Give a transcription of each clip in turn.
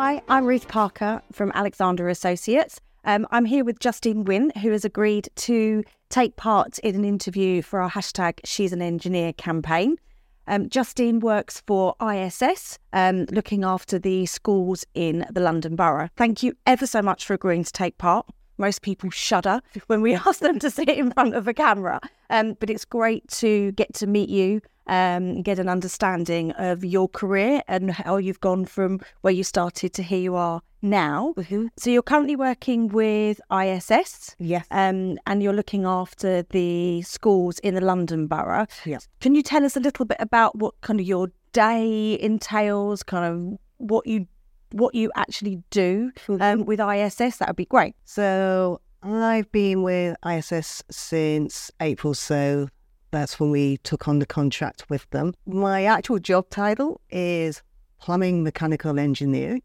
Hi, I'm Ruth Parker from Alexander Associates. Um, I'm here with Justine Win, who has agreed to take part in an interview for our hashtag She's an Engineer campaign. Um, Justine works for ISS, um, looking after the schools in the London Borough. Thank you ever so much for agreeing to take part. Most people shudder when we ask them to sit in front of a camera, um, but it's great to get to meet you, um, get an understanding of your career and how you've gone from where you started to here you are now. So you're currently working with ISS, Yes. um, and you're looking after the schools in the London Borough. Yes. Can you tell us a little bit about what kind of your day entails, kind of what you what you actually do um, with ISS? That would be great. So I've been with ISS since April, so that's when we took on the contract with them. My actual job title is plumbing mechanical engineer,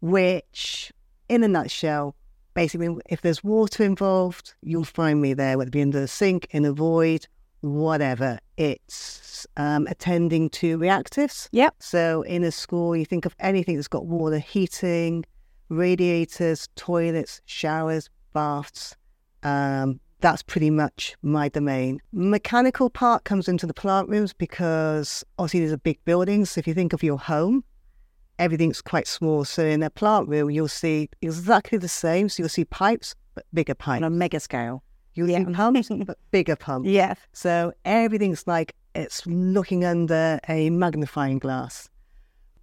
which, in a nutshell, basically, if there's water involved, you'll find me there, whether it be in the sink, in a void, whatever. It's um, attending to reactives. Yep. So in a school, you think of anything that's got water heating, radiators, toilets, showers, baths. Um, that's pretty much my domain. Mechanical part comes into the plant rooms because obviously these are big buildings. If you think of your home, everything's quite small. So in a plant room, you'll see exactly the same. So you'll see pipes, but bigger pipes. On a mega scale. You'll Yeah. see pumps, but bigger pumps. Yeah. So everything's like it's looking under a magnifying glass.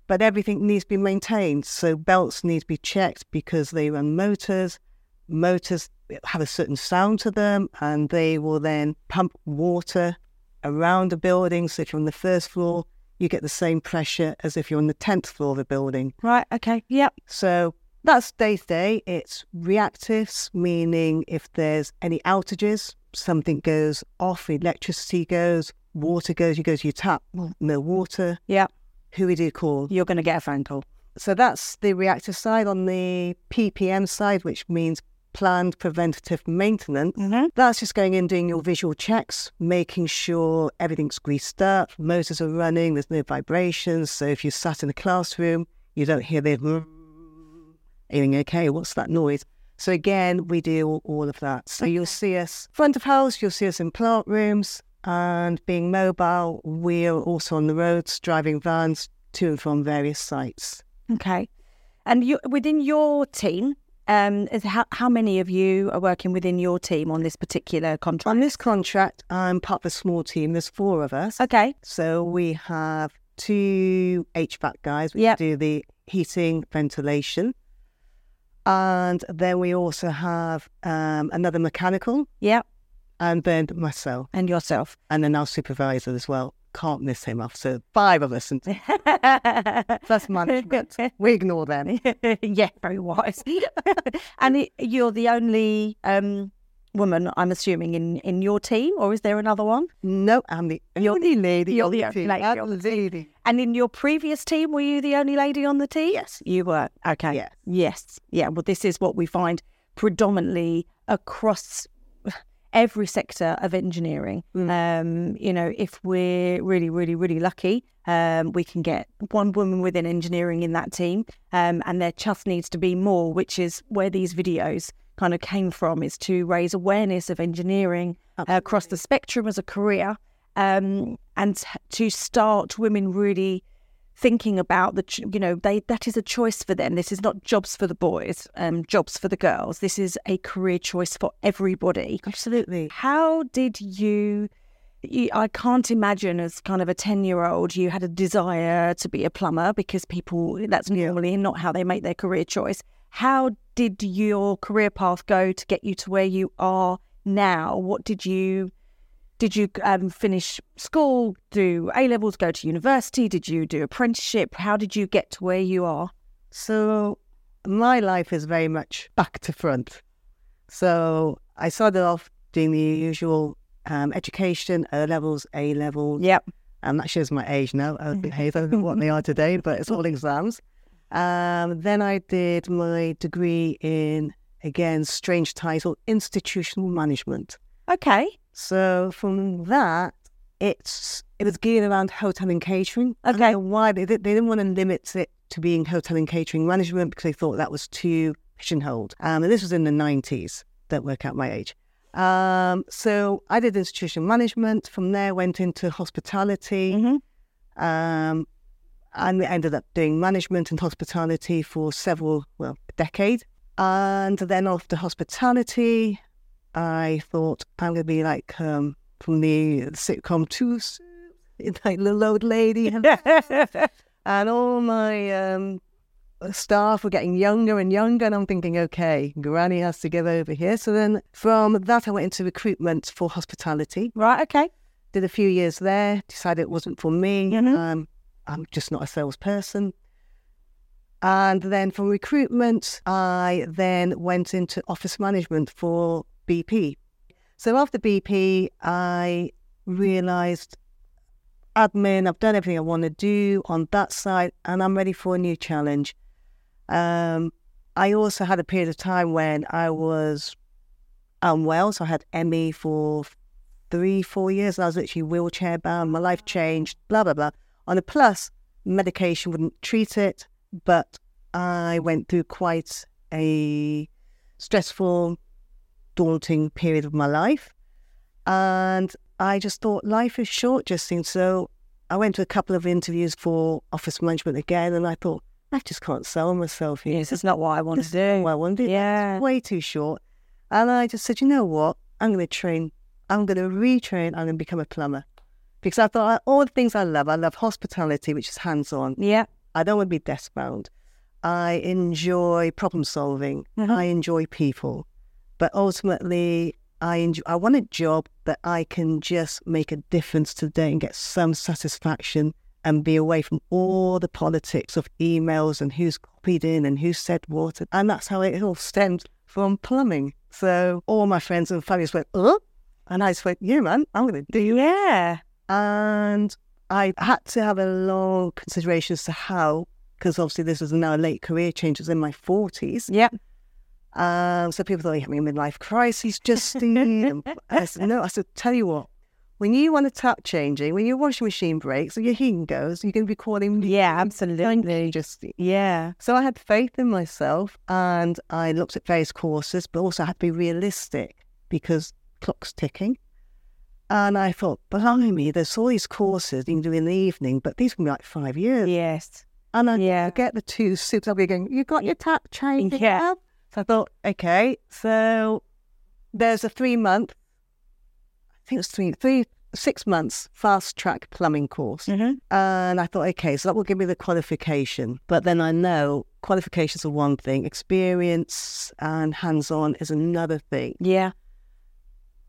But everything needs to be maintained. So belts need to be checked because they run motors. Motors have a certain sound to them and they will then pump water around the building. So if you're on the first floor, you get the same pressure as if you're on the 10th floor of a building. Right. Okay. Yep. So that's day to day. It's reactives, meaning if there's any outages, something goes off, electricity goes, water goes, you go to your tap, no water. Yep. Who would you call? You're going to get a phone call. So that's the reactive side. On the PPM side, which means planned preventative maintenance, Mm-hmm. that's just going in doing your visual checks, making sure everything's greased up, motors are running, there's no vibrations. So if you sat in a classroom, you don't hear the you think, okay, what's that noise? So again, we do all, all of that. So you'll see us front of house, you'll see us in plant rooms, and being mobile, we're also on the roads, driving vans to and from various sites. Okay. And you within your team, um, is how how many of you are working within your team on this particular contract? On this contract, I'm part of a small team. There's four of us. Okay. So we have two HVAC guys, which Yep. do the heating, ventilation. And then we also have um, another mechanical, Yep. and then myself, And yourself. and then our supervisor as well. Can't miss him. So five of us, and plus management. we ignore them. yeah, very wise. and it, you're the only um, woman, I'm assuming, in, in your team, or is there another one? No, I'm the only lady. you're on the the only team. lady I'm the lady. And in your previous team, were you the only lady on the team? Yes. You were. Okay. Yes. Yes. Yeah. Well, this is what we find predominantly across every sector of engineering. Um, you know, if we're really, really, really lucky, um, we can get one woman within engineering in that team, um, and there just needs to be more, which is where these videos kind of came from, is to raise awareness of engineering uh, across the spectrum as a career, um, and to start women really thinking about the ch- you know they that is a choice for them. This is not jobs for the boys um jobs for the girls. This is a career choice for everybody. Absolutely. how did you, you i can't imagine as kind of a 10 year old you had a desire to be a plumber because people that's normally not how they make their career choice. How did your career path go to get you to where you are now? What did you did you um, finish school, do A levels, go to university? Did you do apprenticeship? How did you get to where you are? So my life is very much back to front. So I started off doing the usual um, education, O levels, A levels, Yep. and that shows my age now. I don't know what they are today, but it's all exams. Um, then I did my degree in again strange title, institutional management. Okay. So from that, it's it was geared around hotel and catering. Okay. know why they, did- they didn't want to limit it to being hotel and catering management because they thought that was too pigeonholed. Um, and this was in the 90s. Don't work out my age. Um, so I did institution management. From there, went into hospitality. Mm-hmm. Um, and we ended up doing management and hospitality for several, well, a decade. And then after hospitality, I thought I'm going to be like um, from the sitcom Two like little old lady. and all my um, staff were getting younger and younger. And I'm thinking, okay, Granny has to give over here. So then from that, I went into recruitment for hospitality. right. Okay. Did a few years there, decided it wasn't for me. Mhm. Um, I'm just not a salesperson. And then from recruitment, I then went into office management for BP. So after BP, I realized admin, I've done everything I want to do on that side, and I'm ready for a new challenge. Um, I also had a period of time when I was unwell, so I had ME for three, four years. And I was literally wheelchair bound. My life changed, blah, blah, blah. On a plus, medication wouldn't treat it, but I went through quite a stressful, daunting period of my life. And I just thought life is short, Justine. So I went to a couple of interviews for office management again, and I thought, I just can't sell myself here. Yes, it's not what I want This to is do. what I want to do. Yeah. It's way too short. And I just said, you know what? I'm going to train. I'm going to retrain. I'm going to become a plumber. Because I thought all the things I love, I love hospitality, which is hands on. Yeah. I don't want to be desk bound. I enjoy problem solving. Mhm. I enjoy people. But ultimately, I enjoy, I want a job that I can just make a difference today and get some satisfaction and be away from all the politics of emails and who's copied in and who said what. And that's how it all stemmed from plumbing. So all my friends and family just went, oh, and I just went, yeah, man, I'm going to do it. Yeah. And I had to have a long consideration as to how, because obviously this was now a late career change. I was in my 40s. Yeah. Um, so people thought a midlife crisis, Justine. I said, no, I said, tell you what, when you want a tap changing, when your washing machine breaks or your heating goes, you're going to be calling me. Yeah. Absolutely. Justine. Yeah. So I had faith in myself and I looked at various courses, but also I had to be realistic because clock's ticking. And I thought, blimey, there's all these courses you can do in the evening, but these can be like five years. Yes. And I Yeah. get the two suits. I'll be going, you got your tap changing. Yeah. now?" So I thought, okay, so there's a three month, I think it was three, three, six months fast track plumbing course. Mm-hmm. And I thought, okay, so that will give me the qualification. But then I know qualifications are one thing, experience and hands on is another thing. Yeah.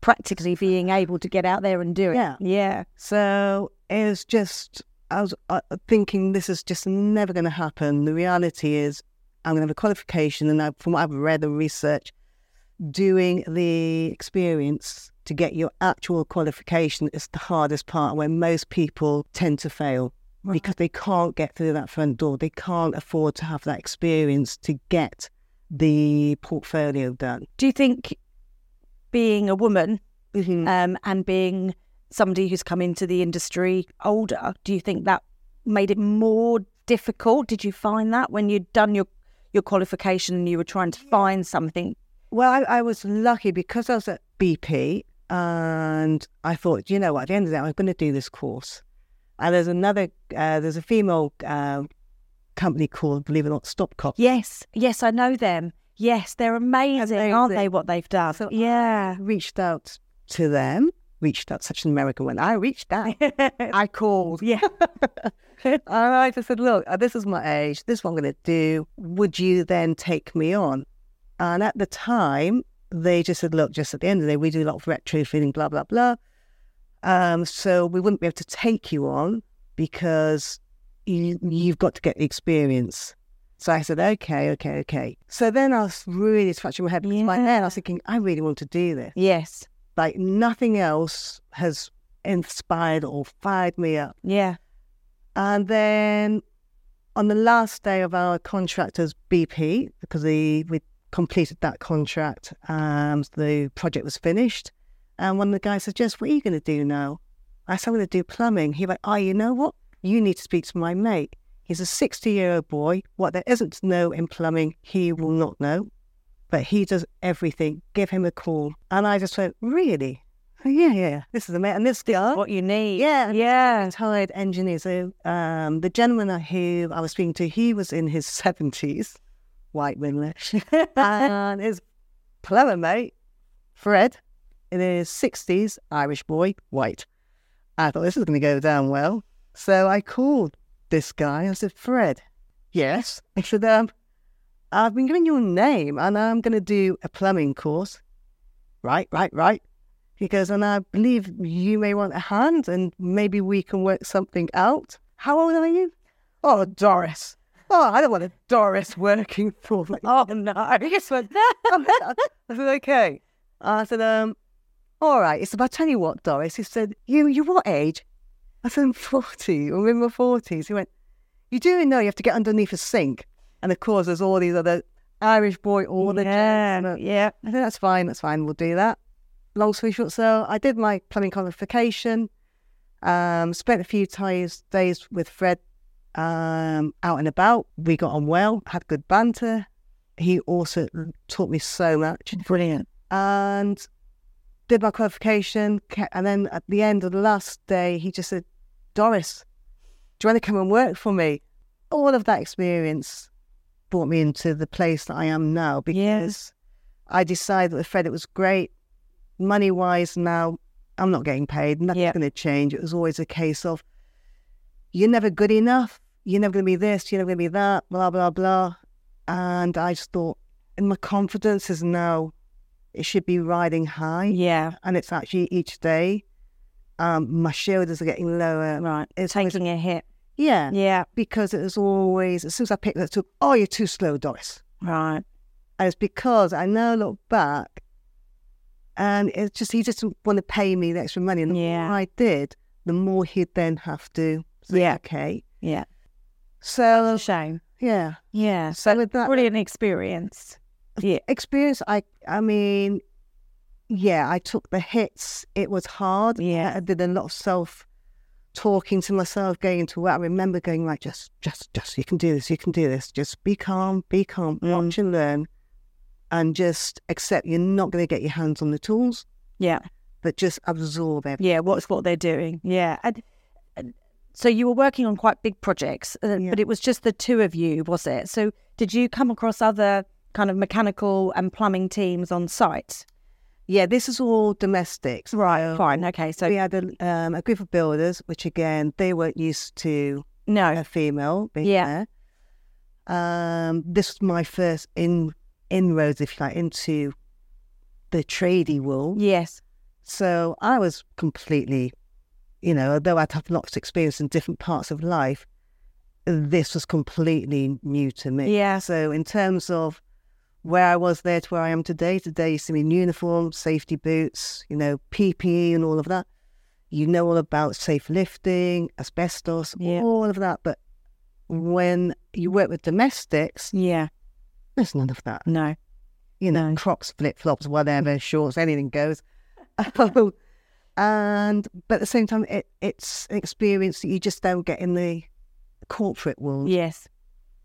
Practically being able to get out there and do it. Yeah. Yeah. So it was just, I was uh, thinking this is just never going to happen. The reality is, I'm going to have a qualification, and I, from what I've read and research, doing the experience to get your actual qualification is the hardest part where most people tend to fail because they can't get through that front door. They can't afford to have that experience to get the portfolio done. Do you think being a woman Mhm. um, and being somebody who's come into the industry older, do you think that made it more difficult? Did you find that when you'd done your your qualification and you were trying to find something? Well, I, I was lucky because I was at BP and I thought, you know what, at the end of the day, I'm going to do this course. And there's another, uh, there's a female uh, company called, believe it or not, Stopcocks. Yes, yes, I know them. Yes, they're amazing, aren't they? What they've done. So yeah. I reached out to them, reached out, such an American one. I reached out. I called. yeah. And I just said, look, uh, this is my age. This is what I'm going to do. Would you then take me on? And at the time, they just said, look, just at the end of the day, we do a lot of retrofitting, blah, blah, blah. Um, so we wouldn't be able to take you on because you, you've got to get the experience. So I said, okay, okay, okay. So then I was really scratching my head because my head, I was thinking, I really want to do this. Yes. Like nothing else has inspired or fired me up. Yeah. And then on the last day of our contract as BP, because we, we completed that contract, and the project was finished. And one of the guys said, Jess, what are you going to do now? I said, I'm going to do plumbing. He went, oh, you know what? You need to speak to my mate. He's a 60 year old boy. What there isn't to know in plumbing, he will not know. But he does everything. Give him a call. And I just went, Really? Oh, yeah, yeah. This is amazing. And this the What you need. Yeah. Yeah. Tired engineer. So um, the gentleman who I was speaking to, he was in his 70s, white English. and his plumber mate, Fred, in his 60s, Irish boy, white. I thought this is going to go down well. So I called this guy. I said, Fred, yes. I said, um, I've been given your name and I'm going to do a plumbing course. Right, right, right. He goes, and I believe you may want a hand and maybe we can work something out. How old are you? Oh, Doris. Oh, I don't want a Doris working for me. Oh no. I just went, I said, okay. I said, um, all right. It's about, tell you what, Doris. He said, you, you what age? I said, I'm 40. I'm in my 40s. He went, you do know you have to get underneath a sink. And of course, there's all these other Irish boy, all the yeah. Yeah. I think that's fine, that's fine, we'll do that. Long story short, so I did my plumbing qualification, um, spent a few ties, days with Fred um, out and about. We got on well, had good banter. He also taught me so much Brilliant. and did my qualification. And then at the end of the last day, he just said, Doris, do you want to come and work for me? All of that experience brought me into the place that I am now because Yes. I decided with Fred it was great. Money wise, now I'm not getting paid. Nothing's Yeah. going to change. It was always a case of you're never good enough. You're never going to be this. You're never going to be that. Blah blah blah. And I just thought, and my confidence is now, it should be riding high, Yeah. and it's actually each day. Um, my shoulders are getting lower. Right. It's Taking a hit. Yeah, Yeah. because it was always as soon as I picked it up, oh, you're too slow, Doris. Right. And it's because I now look back and it's just, he just didn't want to pay me the extra money. And the Yeah. more I did, the more he'd then have to say, Yeah. okay. Yeah. So, shame. yeah. Yeah. So with that Brilliant experience. Uh, yeah. experience, I, I mean, yeah, I took the hits. It was hard. Yeah. I did a lot of self talking to myself, going into work. I remember going like, just, just, just, you can do this. You can do this. Just be calm, be calm, Mm. watch and learn, and just accept you're not going to get your hands on the tools, Yeah. but just absorb everything. Yeah. What's what they're doing. Yeah. And, and so you were working on quite big projects, uh, Yeah. but it was just the two of you, was it? So did you come across other kind of mechanical and plumbing teams on site? Yeah, this is all domestics. Right. Fine. Okay. So we had a, um, a group of builders, which again they weren't used to no. a female being Yeah. there. Um, this was my first in inroads, if you like, into the tradie world. Yes. So I was completely, you know, although I'd have lots of experience in different parts of life, this was completely new to me. Yeah. So in terms of where I was there to where I am today, today you see me in uniform, safety boots, you know, PPE and all of that. You know all about safe lifting, asbestos, Yeah. all of that. But when you work with domestics, Yeah. there's none of that. No. You know, No. Crocs, flip flops, whatever, shorts, anything goes. and but at the same time, it, it's an experience that you just don't get in the corporate world Yes.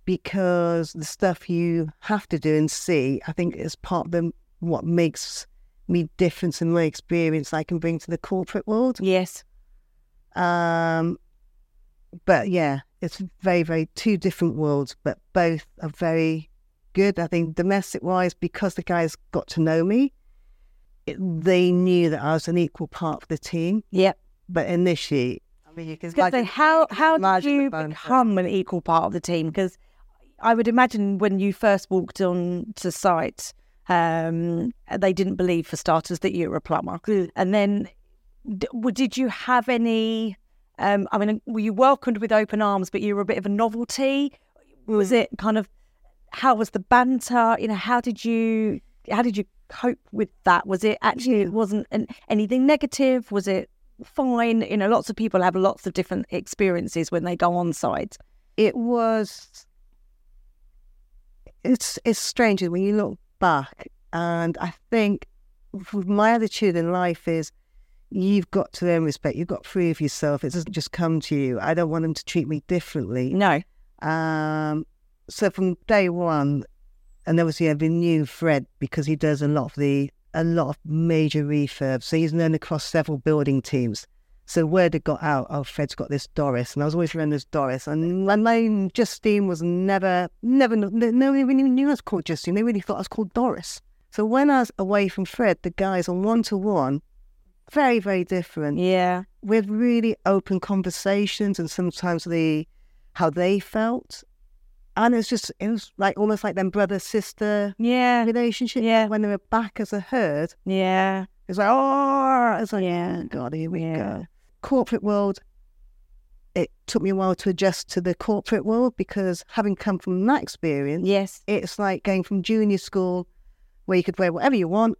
Because the stuff you have to do and see, I think, is part of the, what makes me different in my experience I can bring to the corporate world. Yes. Um, but yeah, it's very, very two different worlds, but both are very good. I think domestic wise, because the guys got to know me, it, they knew that I was an equal part of the team. Yep. But initially, I mean, you can So imagine- how how did you become an equal part of the team? Because I would imagine when you first walked on to site, um, they didn't believe for starters that you were a plumber, and then did you have any? Um, I mean, were you welcomed with open arms, but you were a bit of a novelty? Was it kind of how was the banter? You know, how did you how did you cope with that? Was it actually it wasn't an, anything negative? Was it fine? You know, lots of people have lots of different experiences when they go on site. it was it's it's strange when you look back and i think my attitude in life is you've got to earn respect you've got to prove yourself it doesn't just come to you i don't want them to treat me differently No, Um, so from day one, and obviously I've been knew Fred because he does a lot of the a lot of major refurbs. So he's known across several building teams. So word had got out, oh, Fred's got this Doris, and I was always around this Doris. And my name Justine was never, never, nobody really knew I was called Justine. They really thought I was called Doris. So when I was away from Fred, the guys on one to one, very, very different. Yeah. With really open conversations and sometimes the how they felt. And it's just it was like almost like them brother sister Yeah. relationship. Yeah. When they were back as a herd, Yeah. it's like, oh it's like Yeah. Oh, God, here we Yeah. go. Corporate world, it took me a while to adjust to the corporate world because having come from that experience, Yes. it's like going from junior school where you could wear whatever you want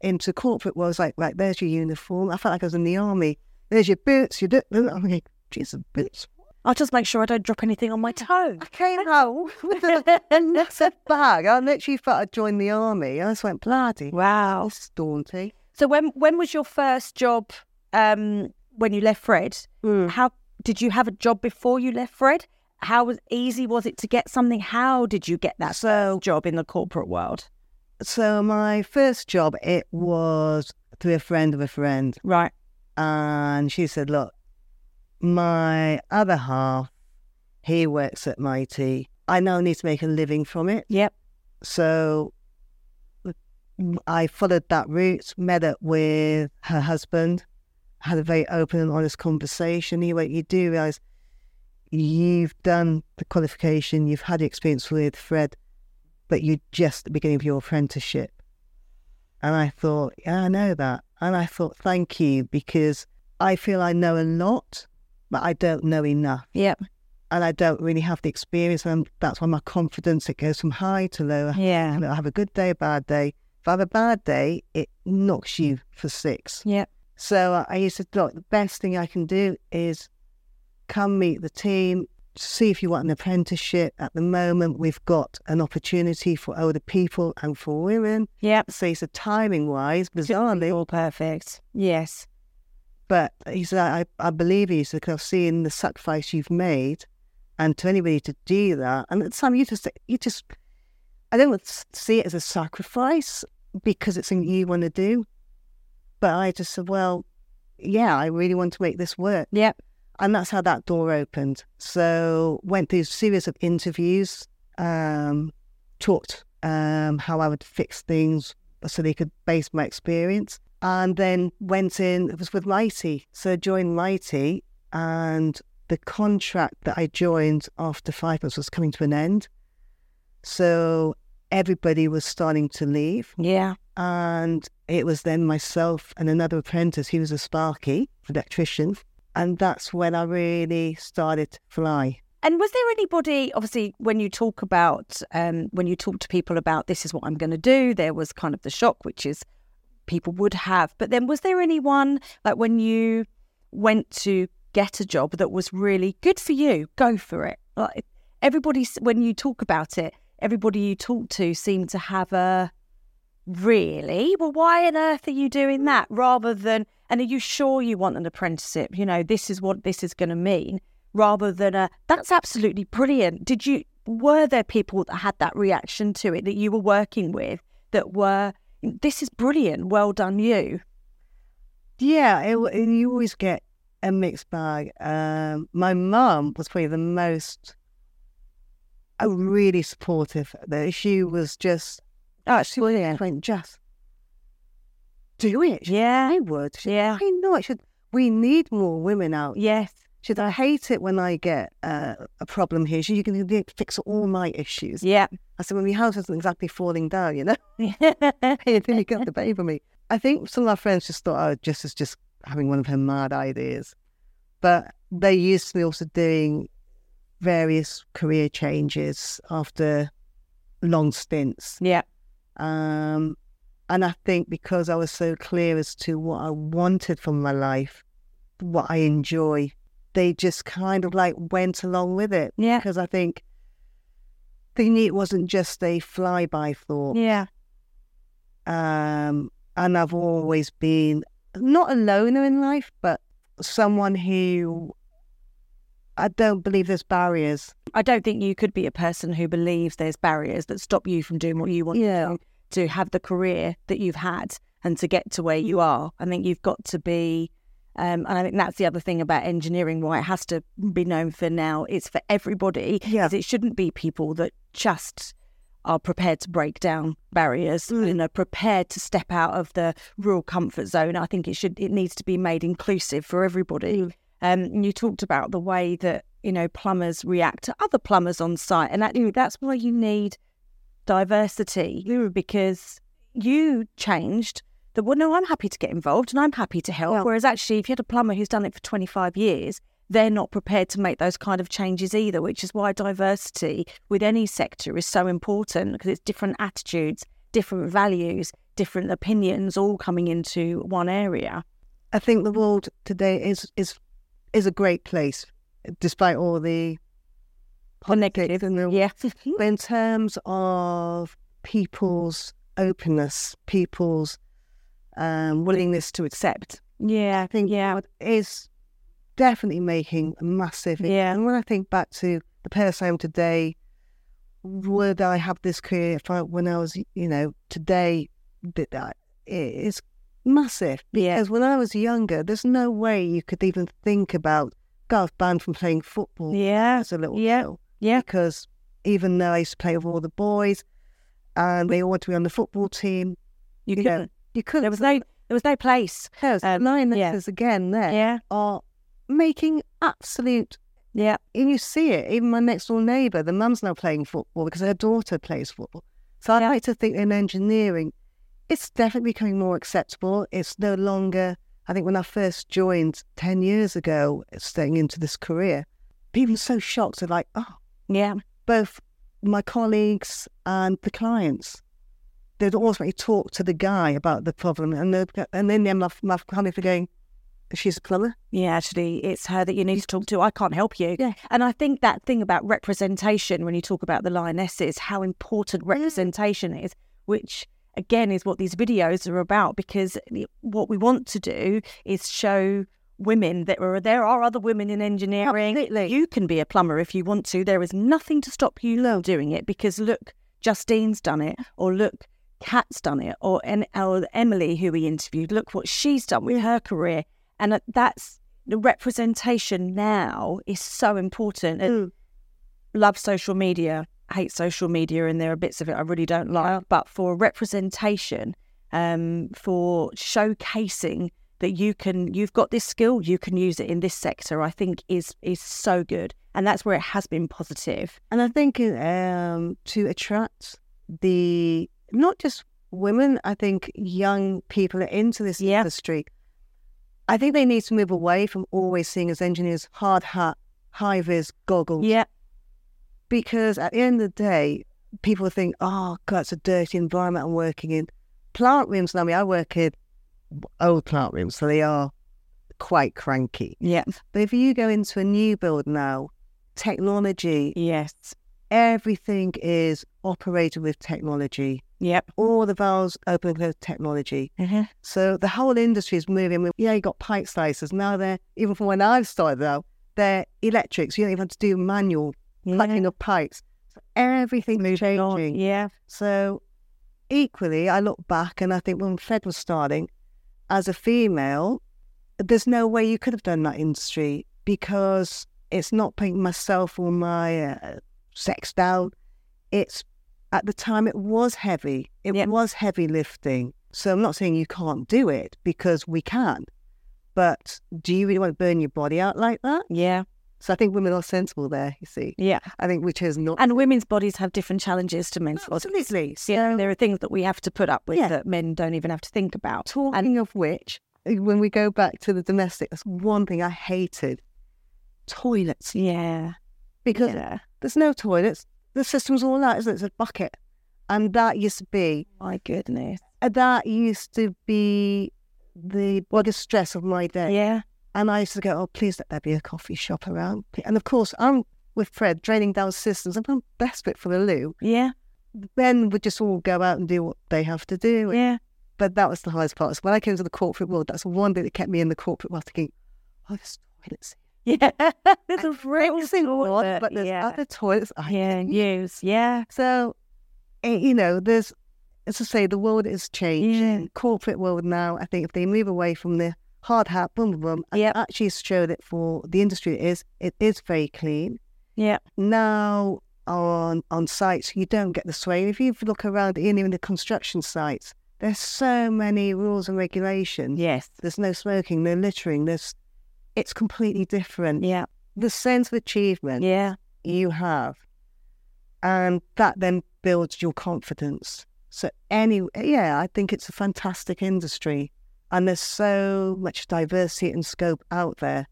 into corporate world. It's like, right, there's your uniform. I felt like I was in the army. There's your boots, your do- I'm like, Jesus, boots. I'll just make sure I don't drop anything on my toe. I came home with a, a massive bag. I literally thought I'd joined the army. I just went, bloody, Wow. is daunting. So when when was your first job? Um, when you left Fred, hmm. how did you have a job before you left Fred? How was easy was it to get something? How did you get that So- job in the corporate world? So my first job, it was through a friend of a friend. Right. And she said, look, my other half, he works at Mitie. I now need to make a living from it. Yep. So I followed that route, met up with her husband, had a very open and honest conversation. Went, You do realize you've done the qualification, you've had the experience with Fred, but you're just at the beginning of your apprenticeship. And I thought, Yeah, I know that. And I thought, Thank you, because I feel I know a lot, but I don't know enough Yep. and I don't really have the experience, and that's why my confidence it goes from high to low. Yeah. I have a good day, a bad day. If I have a bad day, it knocks you for six. Yep. So I used to look. The best thing I can do is come meet the team, see if you want an apprenticeship. At the moment, we've got an opportunity for older people and for women. Yep. So it's a timing wise, bizarrely, All perfect. Yes. But he said, I, I believe you because I've seen the sacrifice you've made. And to anybody to do that, and at the time you just, you just, I don't see it as a sacrifice because it's something you want to do. But I just said, well, yeah, I really want to make this work. Yep. And that's how that door opened. So went through a series of interviews, um, talked um, how I would fix things so they could base my experience. And then went in, it was with Mitie. So joined Mitie and the contract that I joined after five months was coming to an end. So everybody was starting to leave. Yeah. And it was then myself and another apprentice. He was a Sparky electrician. And that's when I really started to fly. And was there anybody, obviously, when you talk about, um, when you talk to people about this is what I'm going to do, there was kind of the shock, which is people would have. But then was there anyone, like when you went to get a job that was really good for you, go for it? Like everybody, when you talk about it, everybody you talk to seemed to have a, really? Well, why on earth are you doing that? Rather than, and are you sure you want an apprenticeship? You know, this is what this is going to mean rather than a that's absolutely brilliant. Did you were there people that had that reaction to it that you were working with that were this is brilliant, well done you. Yeah, it, it- you always get a mixed bag. Um, my mum was probably the most uh, really supportive. Issue was just, Oh, it's brilliant. went, just do it. Yeah. I would. She- Yeah. I know it should. We need more women out. Yes. She said, I hate it when I get uh, a problem here. She, you can fix all my issues. Yeah. I said, well, my house isn't exactly falling down, you know? you think you got the baby me. I think some of our friends just thought, oh, Jess is just having one of her mad ideas. But they used to me also doing various career changes after long stints. yeah. Um, and I think because I was so clear as to what I wanted from my life, what I enjoy, they just kind of like went along with it. Yeah. Because I think they knew it wasn't just a flyby thought. Yeah. Um, and I've always been not a loner in life, but someone who I don't believe there's barriers. I don't think you could be a person who believes there's barriers that stop you from doing what you want Yeah. to do, to have the career that you've had and to get to where you are. I think you've got to be, um, and I think that's the other thing about engineering, why it has to be known for now. It's for everybody. Yeah. It shouldn't be people that just are prepared to break down barriers Mm. and are prepared to step out of the rural comfort zone. I think it should it needs to be made inclusive for everybody. Mm. Um, and you talked about the way that you know plumbers react to other plumbers on site, and actually that's why you need diversity because you changed. That well, no, I'm happy to get involved and I'm happy to help. Whereas actually, if you had a plumber who's done it for 25 years, they're not prepared to make those kind of changes either. Which is why diversity with any sector is so important because it's different attitudes, different values, different opinions, all coming into one area. I think the world today is is is a great place, despite all the Negative, and the- yeah, But in terms of people's openness, people's um, willingness to accept, yeah, I think yeah, is definitely making a massive. Yeah. And when I think back to the person I am today, would I have this career if I, when I was, you know, today, did that? It is massive. yeah, Because when I was younger, there's no way you could even think about. Was banned from playing football yeah, as a little yeah, girl yeah. because even though I used to play with all the boys and they all wanted to be on the football team, You you couldn't. know, you couldn't. There was no, there was no place. Because um, lionesses again there Yeah, are making absolute. yeah, And you see it. Even my next door neighbour, the mum's now playing football because her daughter plays football. So I Yeah. like to think in engineering, it's definitely becoming more acceptable. It's no longer. I think when I first joined ten years ago, staying into this career, people were so shocked. They're like, "Oh, yeah, both my colleagues and the clients. They'd automatically talk to the guy about the problem, and go- and then my my colleagues are going, "She's a plumber." yeah. Actually, it's her that you need to talk to. I can't help you. Yeah. And I think that thing about representation, when you talk about the lionesses, how important mm. representation is, which again is what these videos are about. Because what we want to do is show women that are, there are other women in engineering. Absolutely. You can be a plumber if you want to. There is nothing to stop you doing it because look, Justine's done it, or look, Kat's done it, or, or Emily, who we interviewed, look what she's done with her career. And that's the representation now is so important. And Mm. love social media, hate social media, and there are bits of it I really don't like. But for representation, um, for showcasing that you can, you've got this skill, you can use it in this sector. I think is is so good, and that's where it has been positive. And I think um, to attract the not just women, I think young people into this Yeah. industry. I think they need to move away from always seeing as engineers hard hat, high vis goggles. Yeah, because at the end of the day, people think, oh, God, it's a dirty environment I'm working in. Plant rooms, I mean, I work in old plant rooms, so they are quite cranky. yeah, But if you go into a new build now, technology, yes, everything is operated with technology. yep. All the valves open with technology. Mhm. So the whole industry is moving. with- Yeah, you got pipe slicers. Now they're, even from when I've started out, they're electrics. You don't even have to do manual plugging of pipes. So everything's Moving on. changing. Yeah, So equally, I look back and I think when Fred was starting, as a female, there's no way you could have done that industry because it's not putting myself or my uh, sex down. It's at the time it was heavy. It Yep. was heavy lifting. So I'm not saying you can't do it because we can. But do you really want to burn your body out like that? yeah, So I think women are sensible there, you see. yeah. I think which is not And women's bodies have different challenges to men's bodies. absolutely. Yeah, So- there are things that we have to put up with Yeah. that men don't even have to think about. Talking of which, uh, when we go back to the domestic, that's one thing I hated toilets. Yeah, Because yeah. there's no toilets. The system's all out, isn't it? It's a bucket. And that used to be, My goodness. that used to be the biggest stress of my day. Yeah, And I used to go, oh, please let there be a coffee shop around. And of course, I'm with Fred draining down systems. I'm desperate for the loo. yeah, Men would just all go out and do what they have to do. yeah. But that was the hardest part. So when I came to the corporate world, that's one thing that kept me in the corporate world thinking, oh, there's toilets Yeah, there's a real one, but there's yeah. other toilets. I yeah, think. use, yeah, So, eh, you know, there's, as I say, the world is changing. Yeah. Corporate world now, I think if they move away from the hard hat, boom, boom, boom, and Yep. actually showed that for the industry it is, it is very clean. yeah, Now on on sites, you don't get the sway. If you look around in even the construction sites, there's so many rules and regulations. yes, There's no smoking, no littering. There's, it's completely different. yeah, The sense of achievement yeah, you have. And that then builds your confidence. So, any, yeah, I think it's a fantastic industry. And there's so much diversity and scope out there.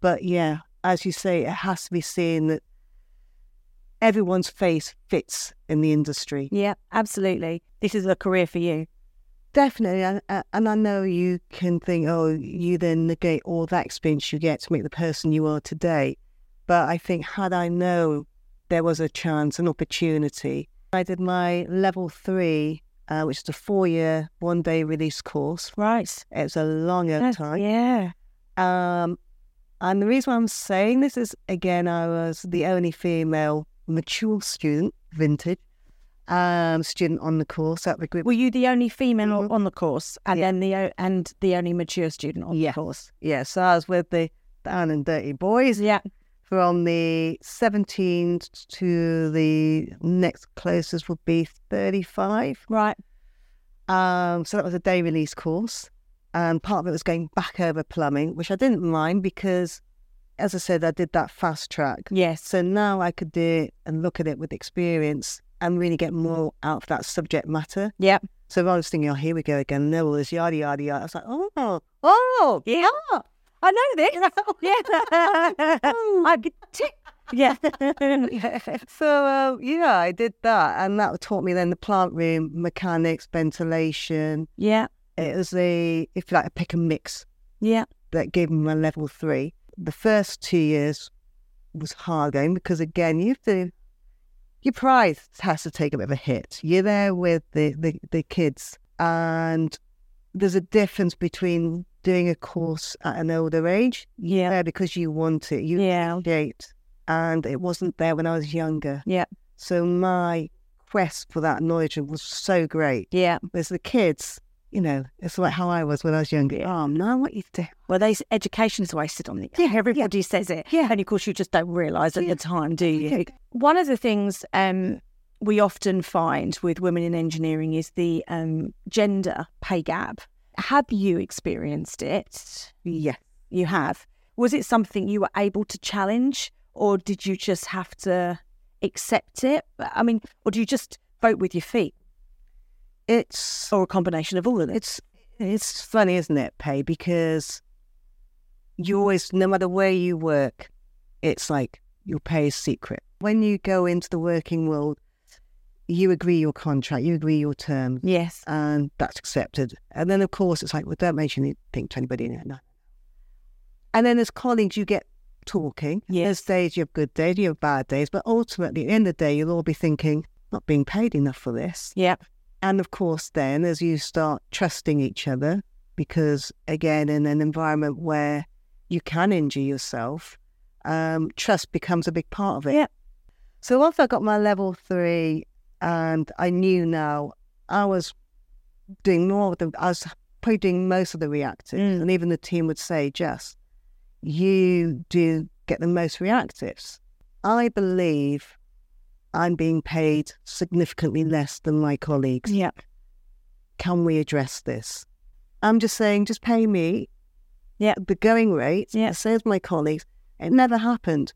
But yeah, as you say, it has to be seen that everyone's face fits in the industry. yeah, absolutely. This is a career for you. Definitely. And, and I know you can think, oh, you then negate all that experience you get to make the person you are today. But I think, had I known there was a chance, an opportunity, I did my level three, uh, which is a four year, one day release course. Right. It's a longer That's- time. Yeah. Um, and the reason why I'm saying this is, again, I was the only female mature student, vintage, um, student on the course at the group. Were you the only female Mhm. on the course, and Yeah. then the and the only mature student on Yeah. the course? Yeah, so I was with the down and dirty boys. Yeah. From the 17th to the next closest would be 35. Right. Um, so that was a day release course. And part of it was going back over plumbing, which I didn't mind because, as I said, I did that fast track. Yes. So now I could do it and look at it with experience and really get more out of that subject matter. Yeah. So I was thinking, oh, here we go again. There was yada, yada, yada. I was like, oh, oh, Yeah. I know this. yeah. I could tick. Yeah. So uh, yeah, I did that, and that taught me then the plant room mechanics, ventilation. yeah. It was a, if you like, a pick and mix Yeah. that gave me my level three. The first two years was hard going because again, you have to, your pride has to take a bit of a hit. You're there with the the, the kids, and there's a difference between doing a course at an older age, Yeah. there because you want it, you Yeah. appreciate, and it wasn't there when I was younger. Yeah. So my quest for that knowledge was so great. Yeah. There's the kids, you know, it's like how I was when I was younger. Oh, no, what you do? Well, they education's wasted on it. Yeah, Everybody says it. Yeah. And of course, you just don't realise at Yeah. the time, do you? Yeah. One of the things um, we often find with women in engineering is the um, gender pay gap. Have you experienced it? Yeah. You have. Was it something you were able to challenge, or did you just have to accept it? I mean, or do you just vote with your feet, It's or a combination of all of it? it's it's funny, isn't it, Pay? Because you always, no matter where you work, it's like your pay is secret. When you go into the working world, you agree your contract, you agree your terms, Yes. and that's accepted. And then, of course, it's like, well, don't mention anything to anybody. No, no. And then as colleagues, you get talking. Yes. There's days you have good days, you have bad days, but ultimately, at the end of the day, you'll all be thinking, not being paid enough for this. Yeah. And of course, then as you start trusting each other, because again, in an environment where you can injure yourself, um, trust becomes a big part of it. Yeah. So once I got my level three, and I knew now I was doing more of the, I was probably doing most of the reactive, Mm. and even the team would say, "Jess, you do get the most reactives." I believe I'm being paid significantly less than my colleagues Yeah. can we address this? I'm just saying, just pay me. Yeah. The going rate, Yeah. as my colleagues. It never happened.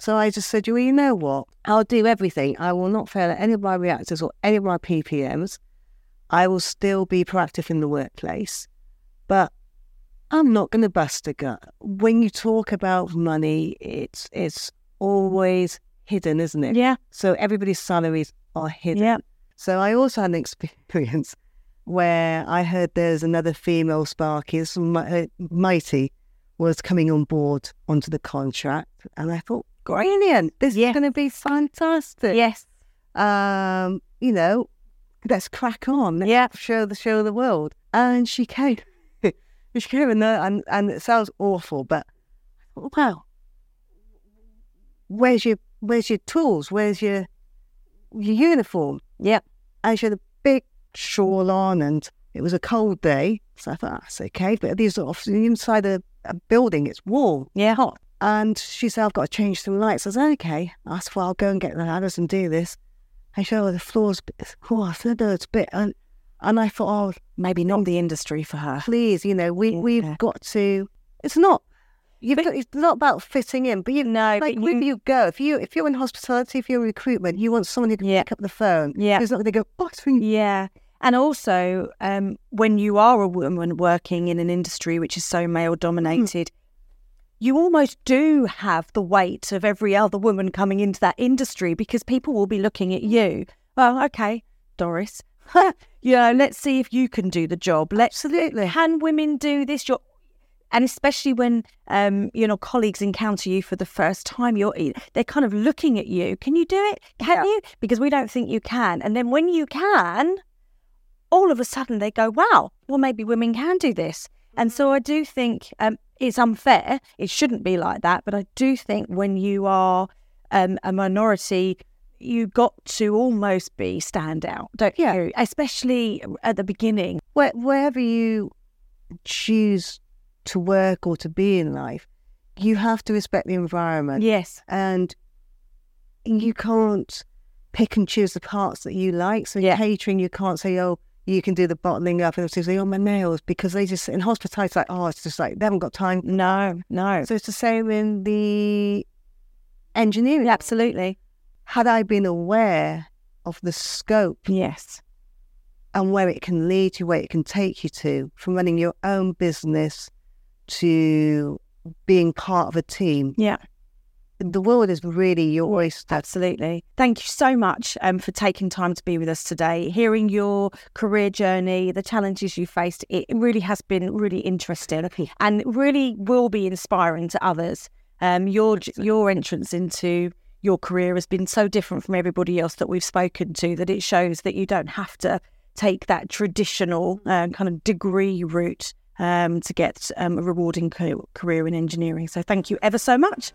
So I just said, well, you know what? I'll do everything. I will not fail at any of my reactors or any of my PPMs. I will still be proactive in the workplace. But I'm not going to bust a gut. When you talk about money, it's it's always hidden, isn't it? Yeah. So everybody's salaries are hidden. Yeah. So I also had an experience where I heard there's another female Sparky, this Mitie, was coming on board onto the contract, and I thought, brilliant, this Yeah. is going to be fantastic. Yes. Um, you know, let's crack on. Let's Yeah. show the show of the world. And she came, she came there, and and it sounds awful, but I wow, where's your where's your tools? Where's your your uniform? Yep. And she had a big shawl on, and it was a cold day, so I thought that's okay. But these are off inside a, a building, it's warm, Yeah. Hot. And she said I've got to change some lights. I said okay. I said well I'll go and get the ladders and do this. And she said oh the floor's bit. Oh I said no it's a bit. And, and I thought oh Maybe not the industry for her. please, you know, we Yeah. we've got to. It's not. You've But- got, it's not about fitting in, but you know, like you- you go. If you if you're in hospitality, if you're in recruitment, you want someone who can Yeah. pick up the phone. Yeah. who's not going to go. Oh, it's ringing." Yeah. And also, um, when you are a woman working in an industry which is so male dominated, you almost do have the weight of every other woman coming into that industry because people will be looking at you. Well, okay, Doris, you know, let's see if you can do the job. Let's Absolutely. can women do this? You're, and especially when um, you know colleagues encounter you for the first time, you're they're kind of looking at you. Can you do it? Can Yeah. you? Because we don't think you can. And then when you can, all of a sudden they go, "Wow, well maybe women can do this." And so I do think um, it's unfair. It shouldn't be like that. But I do think when you are um, a minority, you got to almost be stand out, don't Yeah. you? Especially at the beginning. Where, wherever you choose to work or to be in life, you have to respect the environment, Yes. and you can't pick and choose the parts that you like. So Yeah. catering, you can't say, "Oh, you can do the bottling up," and say, "Oh, my nails," because they just in hospitality, it's like, "Oh, it's just like they haven't got time." No, no. So it's the same in the engineering. Absolutely. Had I been aware of the scope Yes. and where it can lead you, where it can take you to, from running your own business to being part of a team, Yeah. The world is really yours. Absolutely. Thank you so much um, for taking time to be with us today. Hearing your career journey, the challenges you faced, it really has been really interesting and really will be inspiring to others. Um, your your entrance into your career has been so different from everybody else that we've spoken to that it shows that you don't have to take that traditional uh, kind of degree route um, to get um, a rewarding career in engineering. So thank you ever so much.